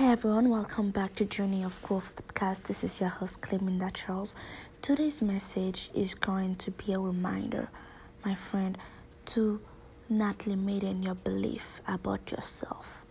Hey everyone, welcome back to Journey of Growth podcast. This is your host Cleminda Charles. Today's message is going to be a reminder, my friend, to not limit in your belief about yourself.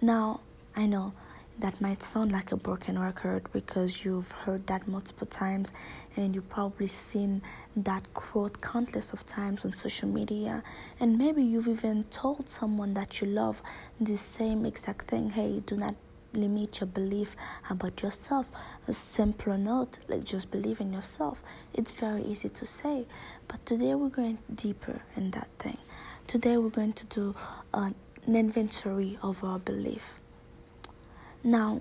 Now, I know that might sound like a broken record because you've heard that multiple times and you've probably seen that quote countless of times on social media and maybe you've even told someone that you love the same exact thing hey do not limit your belief about yourself. A simple note like just believe in yourself. It's very easy to say but today we're going deeper in that thing. Today we're going to do an inventory of our belief. Now,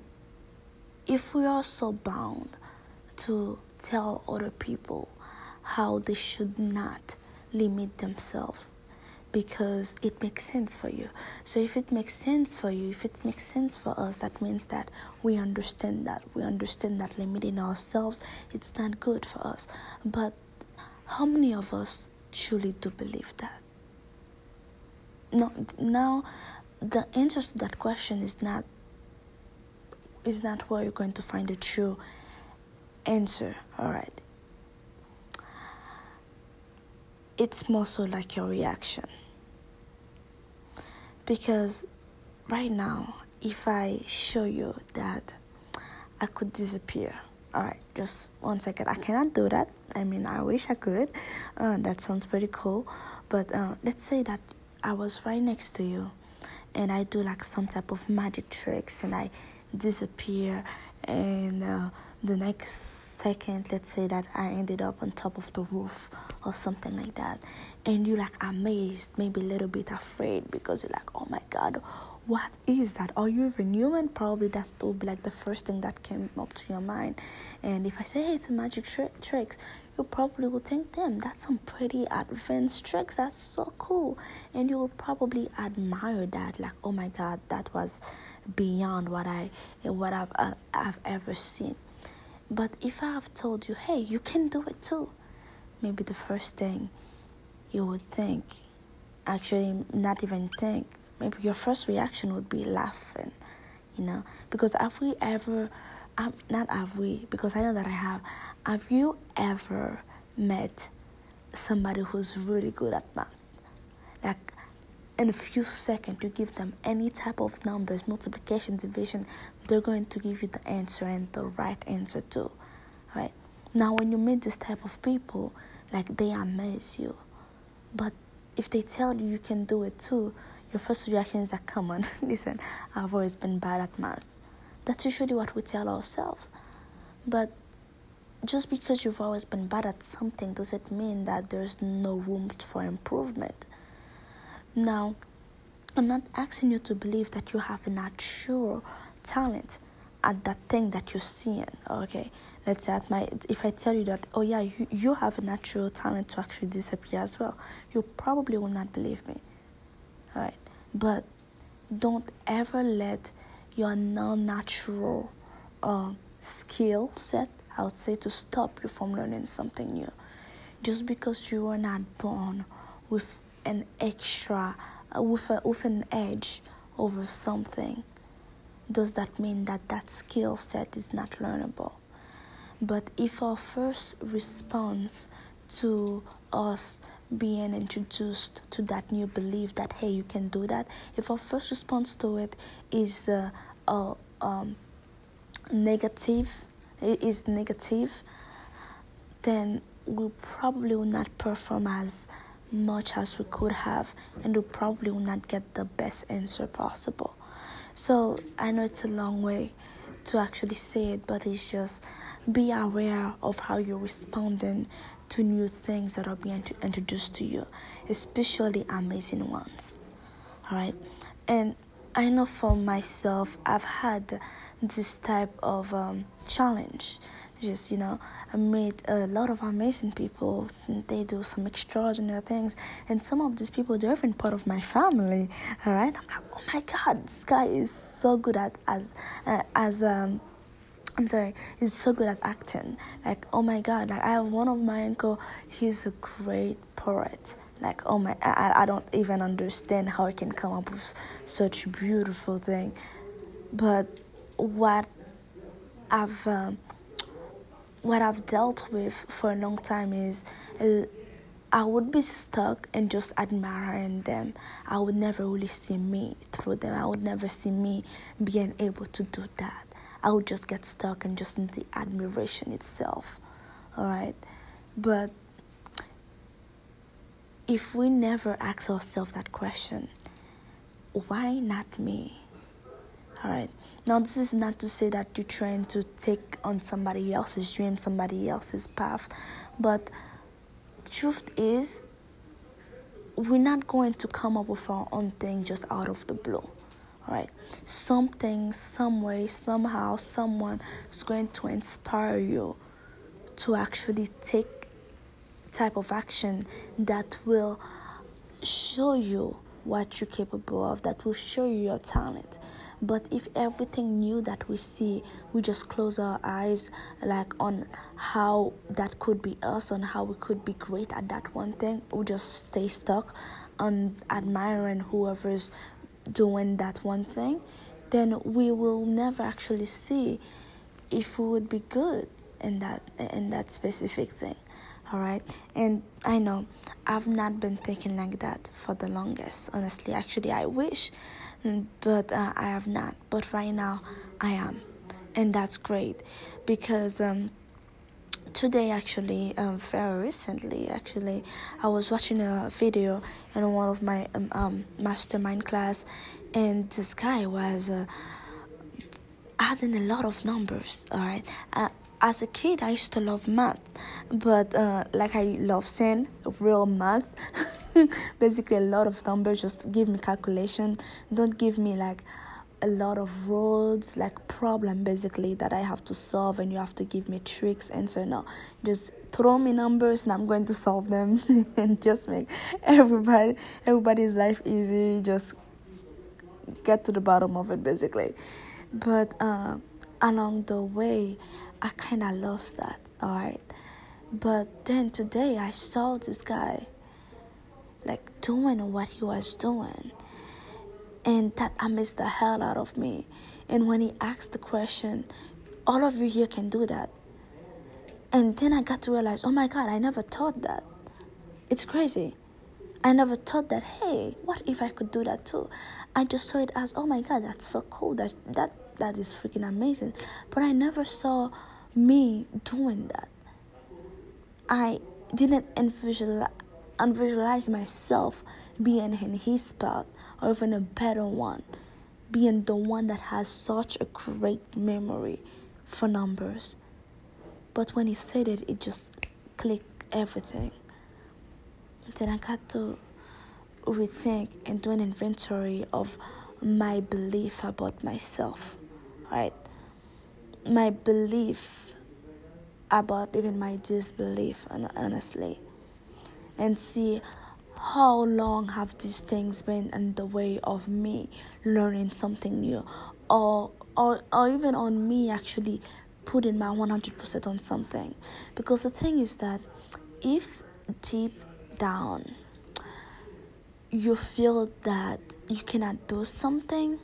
if we are so bound to tell other people how they should not limit themselves because it makes sense for you. So if it makes sense for you, if it makes sense for us, that means that we understand that. We understand that limiting ourselves it's not good for us. But how many of us truly do believe that? No now the answer to that question is not is not where you're going to find the true answer. All right. It's more so like your reaction. Because right now, if I show you that I could disappear, all right, just one second. I cannot do that. I mean, I wish I could. Uh, that sounds pretty cool. But uh, let's say that I was right next to you and I do like some type of magic tricks and I disappear and uh, the next second let's say that i ended up on top of the roof or something like that and you're like amazed maybe a little bit afraid because you're like oh my god what is that are you even human probably that's will like the first thing that came up to your mind and if i say hey it's a magic tri- tricks you probably will think, damn, that's some pretty advanced tricks. That's so cool. And you will probably admire that, like, oh my god, that was beyond what I what I've uh, I've ever seen. But if I have told you, hey, you can do it too, maybe the first thing you would think, actually, not even think, maybe your first reaction would be laughing, you know, because have we ever um, not have we, because I know that I have. Have you ever met somebody who's really good at math? In a few seconds, you give them any type of numbers, multiplication, division, they're going to give you the answer and the right answer too. Right? Now, when you meet this type of people, like they amaze you. But if they tell you you can do it too, your first reaction is like, come on, listen, I've always been bad at math. That's usually what we tell ourselves. But just because you've always been bad at something doesn't mean that there's no room for improvement. Now, I'm not asking you to believe that you have a natural talent at that thing that you're seeing. Okay, let's say at my if I tell you that oh yeah you, you have a natural talent to actually disappear as well, you probably will not believe me. Alright, but don't ever let your non-natural uh, skill set i would say to stop you from learning something new just because you were not born with an extra with, a, with an edge over something. Does that mean that that skill set is not learnable? But if our first response to us being introduced to that new belief that hey you can do that if our first response to it is uh, um, negative is negative then we probably will not perform as much as we could have and we probably will not get the best answer possible so i know it's a long way to actually say it but it's just be aware of how you're responding to new things that are being introduced to you, especially amazing ones. All right, and I know for myself, I've had this type of um, challenge. Just you know, I meet a lot of amazing people. They do some extraordinary things, and some of these people they're even part of my family. All right, I'm like, oh my god, this guy is so good at as uh, as um I'm sorry, he's so good at acting. Like, oh my god, like I have one of my uncle, he's a great poet. Like, oh my, I, I don't even understand how he can come up with such beautiful thing. But what I've um, what I've dealt with for a long time is I would be stuck and just admiring them. I would never really see me through them. I would never see me being able to do that. I would just get stuck and just in the admiration itself. All right. But if we never ask ourselves that question, why not me? All right. Now, this is not to say that you're trying to take on somebody else's dream, somebody else's path, but the truth is, we're not going to come up with our own thing just out of the blue. Right. Something, some way, somehow, someone is going to inspire you to actually take type of action that will show you what you're capable of, that will show you your talent. But if everything new that we see, we just close our eyes like on how that could be us, on how we could be great at that one thing, we just stay stuck on admiring whoever's doing that one thing, then we will never actually see if we would be good in that in that specific thing all right and i know i've not been thinking like that for the longest honestly. Actually i wish mm, but uh, i have not. But right now i am. And that's great because um, today actually um, very recently actually i was watching a video in one of my um, um mastermind class and this guy was uh, adding a lot of numbers all right uh, as a kid i used to love math but uh, like i love saying real math. Basically a lot of numbers just give me calculation don't give me like a lot of rules like problem basically that i have to solve and you have to give me tricks and so no just throw me numbers and i'm going to solve them and just make everybody everybody's life easy just get to the bottom of it basically. But uh, along the way I kind of lost that, alright? But then today I saw this guy like doing what he was doing, and that amazed the hell out of me. And when he asked the question, all of you here can do that. And then I got to realize, oh my god, I never thought that. It's crazy. I never thought that, hey, what if I could do that too? I just saw it as, oh my god, that's so cool. That that that is freaking amazing. But I never saw me doing that. I didn't visualize, visualize myself being in his spot or even a better one, being the one that has such a great memory for numbers. But when he said it, it just clicked everything. Then I got to rethink and do an inventory of my belief about myself right? My belief about even my disbelief, and honestly, and see how long have these things been in the way of me learning something new, or or or even on me actually putting my 100% on something. Because the thing is that if deep down you feel that you cannot do something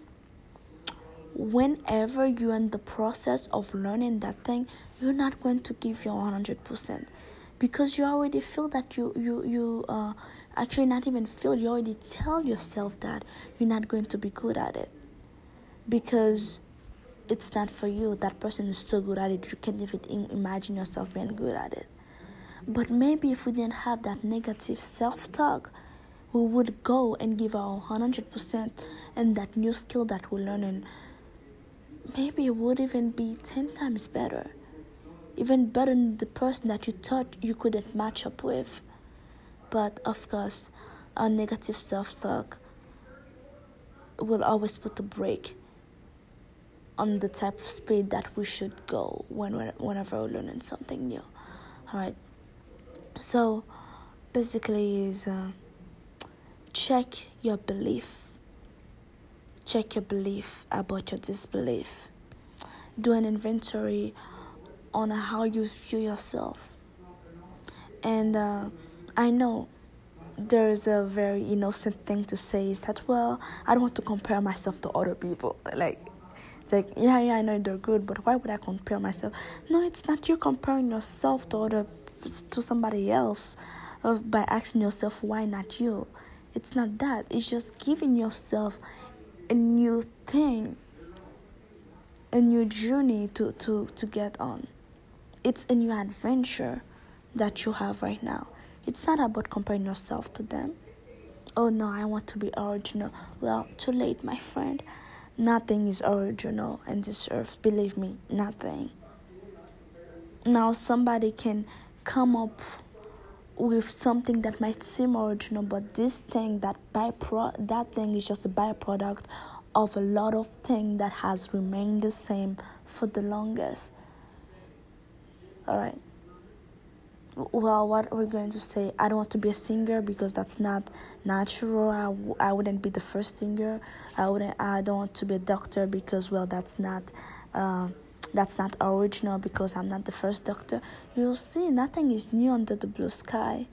whenever you're in the process of learning that thing you're not going to give your 100% because you already feel that you you you uh actually not even feel you already tell yourself that you're not going to be good at it because it's not for you that person is so good at it you can't even imagine yourself being good at it but maybe if we didn't have that negative self-talk we would go and give our 100% and that new skill that we're learning maybe it would even be 10 times better. Even better than the person that you thought you couldn't match up with. But of course, our negative self talk will always put a brake on the type of speed that we should go when whenever we're learning something new. Alright. So basically is uh, check your belief check your belief about your disbelief. Do an inventory on how you view yourself. And uh, I know there's a very innocent thing to say is that, well, I don't want to compare myself to other people. Like, It's like, yeah, yeah, I know they're good, but why would I compare myself? No, it's not you comparing yourself to other to somebody else uh, by asking yourself why not you. It's not that. It's just giving yourself a new thing, a new journey to to to get on. It's a new adventure that you have right now. It's not about comparing yourself to them. Oh no, I want to be original. Well, too late, my friend. Nothing is original in this earth. Believe me, nothing. Now, somebody can come up with something that might seem original, but this thing, that bypro- that thing is just a byproduct of a lot of things that has remained the same for the longest. All right. Well what are we're going to say? I don't want to be a singer because that's not natural. I w- I wouldn't be the first singer. I wouldn't i don't want to be a doctor because well that's not uh, that's not original because i'm not the first doctor. You'll see nothing is new under the blue sky.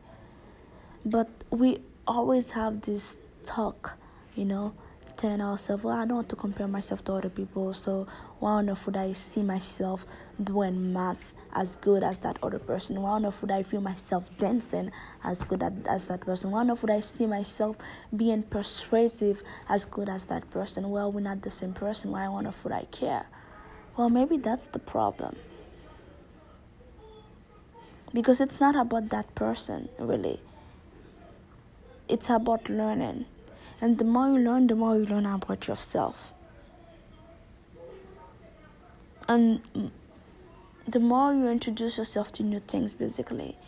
But we always have this talk you know telling ourselves well i don't want to compare myself to other people so why on i see myself doing math as good as that other person? Why on earth would I feel myself dancing as good as that person? Why on earth would I see myself being persuasive as good as that person? Well, we're not the same person. Why on earth would I care? Well, maybe that's the problem. Because it's not about that person, really. It's about learning. And the more you learn, the more you learn about yourself. And the more you introduce yourself to new things, basically,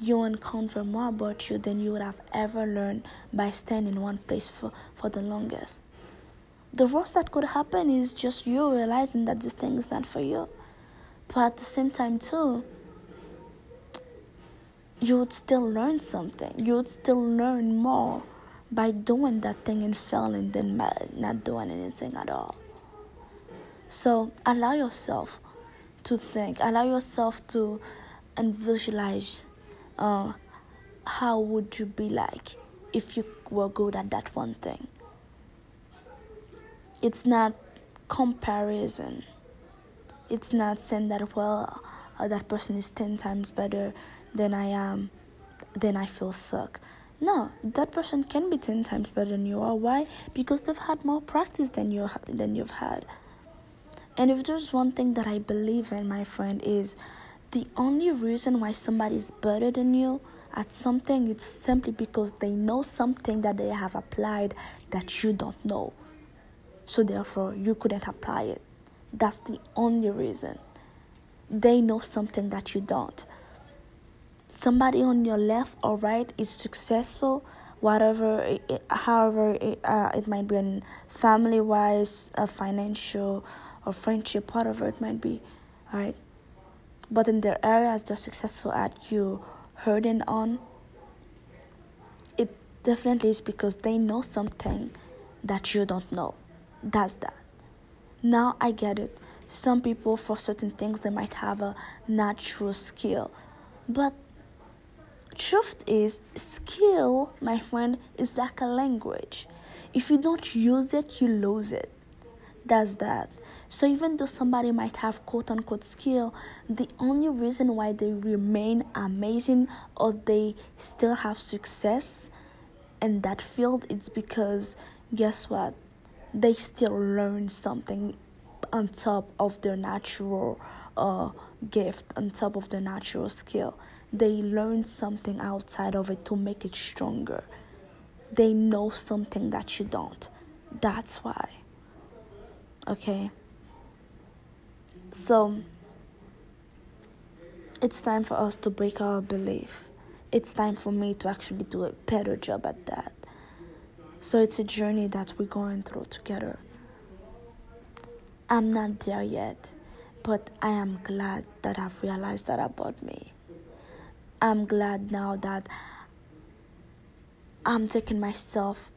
you uncover more about you than you would have ever learned by staying in one place for, for the longest. The worst that could happen is just you realizing that this thing is not for you. But at the same time, too, you would still learn something. You would still learn more by doing that thing and failing than by not doing anything at all. So allow yourself to think. Allow yourself to and visualize uh, how would you be like if you were good at that one thing. It's not comparison. It's not saying that well uh, that person is ten times better than I am, then I feel suck. No, that person can be ten times better than you are. Why? Because they've had more practice than you than you've had. And if there's one thing that I believe in, my friend, is the only reason why somebody is better than you at something it's simply because they know something that they have applied that you don't know. So therefore you couldn't apply it. That's the only reason. They know something that you don't. Somebody on your left or right is successful, whatever, however it, uh, it might be in family wise, uh, financial, or friendship, whatever it might be, right? But in their areas they're successful at you hurting on, it definitely is because they know something that you don't know. That's that. Now I get it. Some people, for certain things, they might have a natural skill. But truth is, skill, my friend, is like a language. If you don't use it, you lose it. That's that. So even though somebody might have quote unquote skill, the only reason why they remain amazing or they still have success in that field is because guess what? They still learn something on top of their natural uh, gift, on top of their natural skill. They learn something outside of it to make it stronger. They know something that you don't. That's why. Okay. So it's time for us to break our belief. It's time for me to actually do a better job at that. So it's a journey that we're going through together. I'm not there yet, but I am glad that I've realized that about me. I'm glad now that I'm taking myself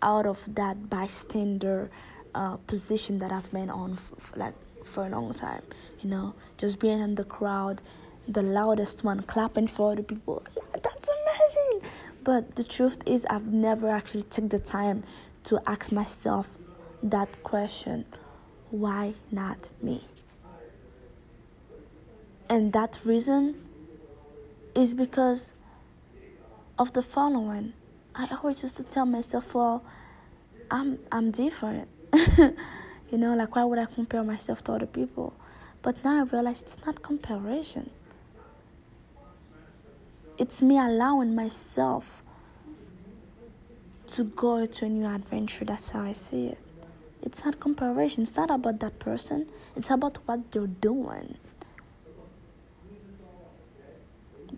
out of that bystander uh, position that I've been on, for, like for a long time. You know, just being in the crowd, the loudest one, clapping for the people. That's amazing. But the truth is, I've never actually took the time to ask myself that question why not me? And that reason is because of the following. I always used to tell myself, well, I'm I'm different. you know, like why would I compare myself to other people? But now I realize it's not comparison. It's me allowing myself to go to a new adventure. That's how I see it. It's not comparison. It's not about that person. It's about what they're doing.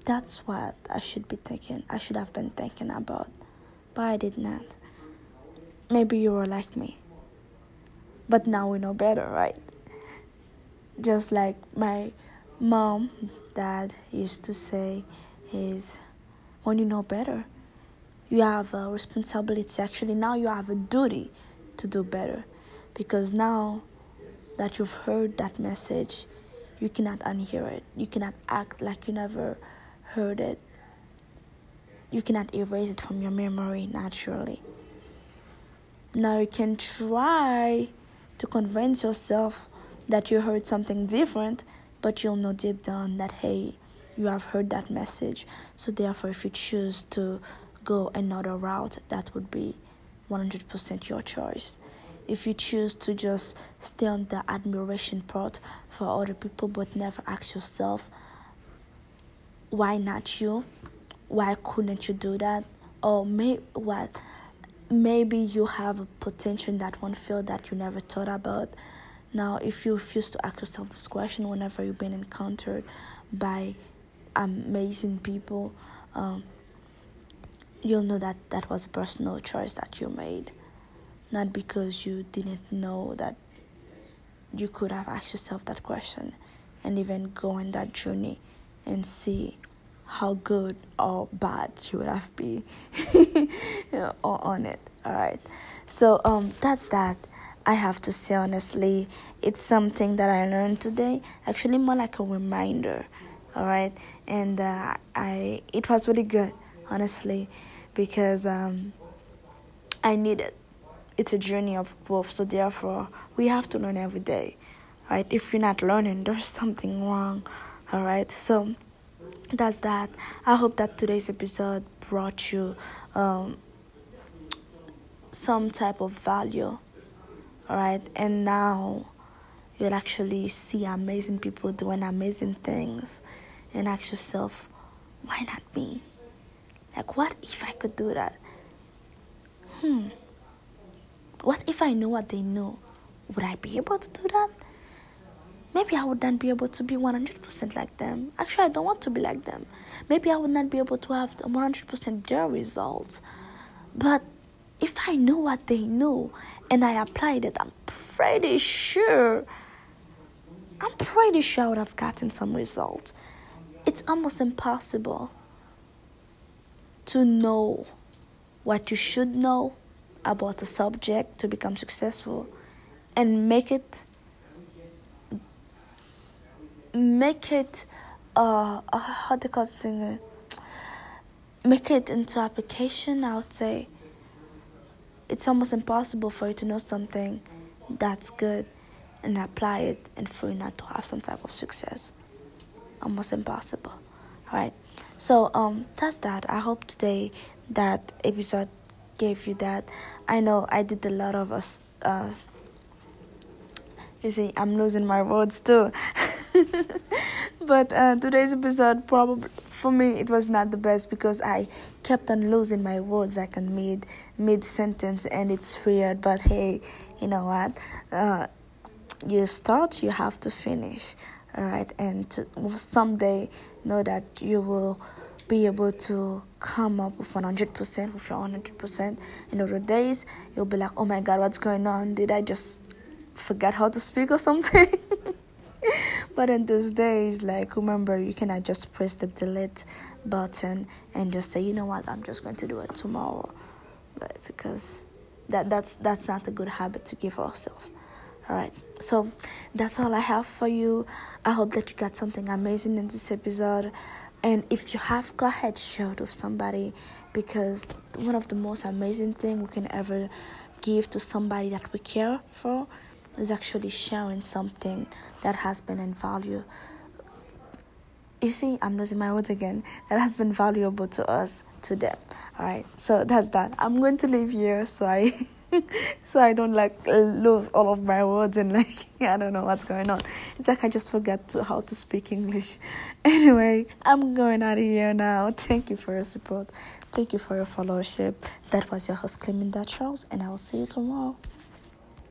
That's what I should be thinking. I should have been thinking about. But I did not. Maybe you were like me. But now we know better, right? Just like my mom, dad used to say, is when you know better, you have a responsibility. Actually, now you have a duty to do better because now that you've heard that message, you cannot unhear it. You cannot act like you never heard it. You cannot erase it from your memory naturally. Now you can try to convince yourself that you heard something different, but you'll know deep down that hey, you have heard that message. So therefore, if you choose to go another route, that would be 100% your choice. If you choose to just stay on the admiration part for other people but never ask yourself why not you? Why couldn't you do that? Or may what maybe you have a potential in that one field that you never thought about. Now if you refuse to ask yourself this question whenever you've been encountered by amazing people um, you'll know that that was a personal choice that you made. Not because you didn't know that you could have asked yourself that question and even go on that journey and see how good or bad you would have been know, on it all right so um that's that. I have to say honestly it's something that i learned today actually more like a reminder all right and uh, i it was really good honestly because um i need it. it's a journey of growth so therefore we have to learn every day right? If you're not learning there's something wrong all right so that's that. I hope that today's episode brought you um, some type of value all right and now you'll actually see amazing people doing amazing things. And ask yourself why not me? Like what if i could do that? Hmm. What if I know what they know? Would I be able to do that? Maybe I would not be able to be 100% like them. Actually, I don't want to be like them. Maybe I would not be able to have 100% their results. But if I know what they know and I applied it, I'm pretty sure, I'm pretty sure I would have gotten some results. It's almost impossible to know what you should know about a subject to become successful and make it make it uh, uh how do call singer make it into application i would say it's almost impossible for you to know something that's good and apply it and for you not to have some type of success almost impossible all right so um that's that i hope today that episode gave you that. I know I did a lot of us. Uh, you see, I'm losing my words too. but uh, today's episode probably for me it was not the best because I kept on losing my words like in mid mid sentence and it's weird. But hey, you know what? Uh, you start, you have to finish. All right, and to, someday know that you will be able to come up with 100% with your 100% in other days you'll be like oh my god what's going on did i just forget how to speak or something but in those days like remember you cannot just press the delete button and just say you know what? I'm just going to do it tomorrow. But because that that's that's not a good habit to give ourselves. All right so that's all i have for you. I hope that you got something amazing in this episode. And if you have go ahead share it with somebody because one of the most amazing thing we can ever give to somebody that we care for is actually sharing something that has been in value. You see i'm losing my words again. That has been valuable to us to them. All right so that's that. I'm going to leave here so i so i don't like lose all of my words and like i don't know what's going on. It's like i just forgot to, how to speak english. Anyway i'm going out of here now. Thank you for your support. Thank you for your followership that was your host cleminda charles and i will see you tomorrow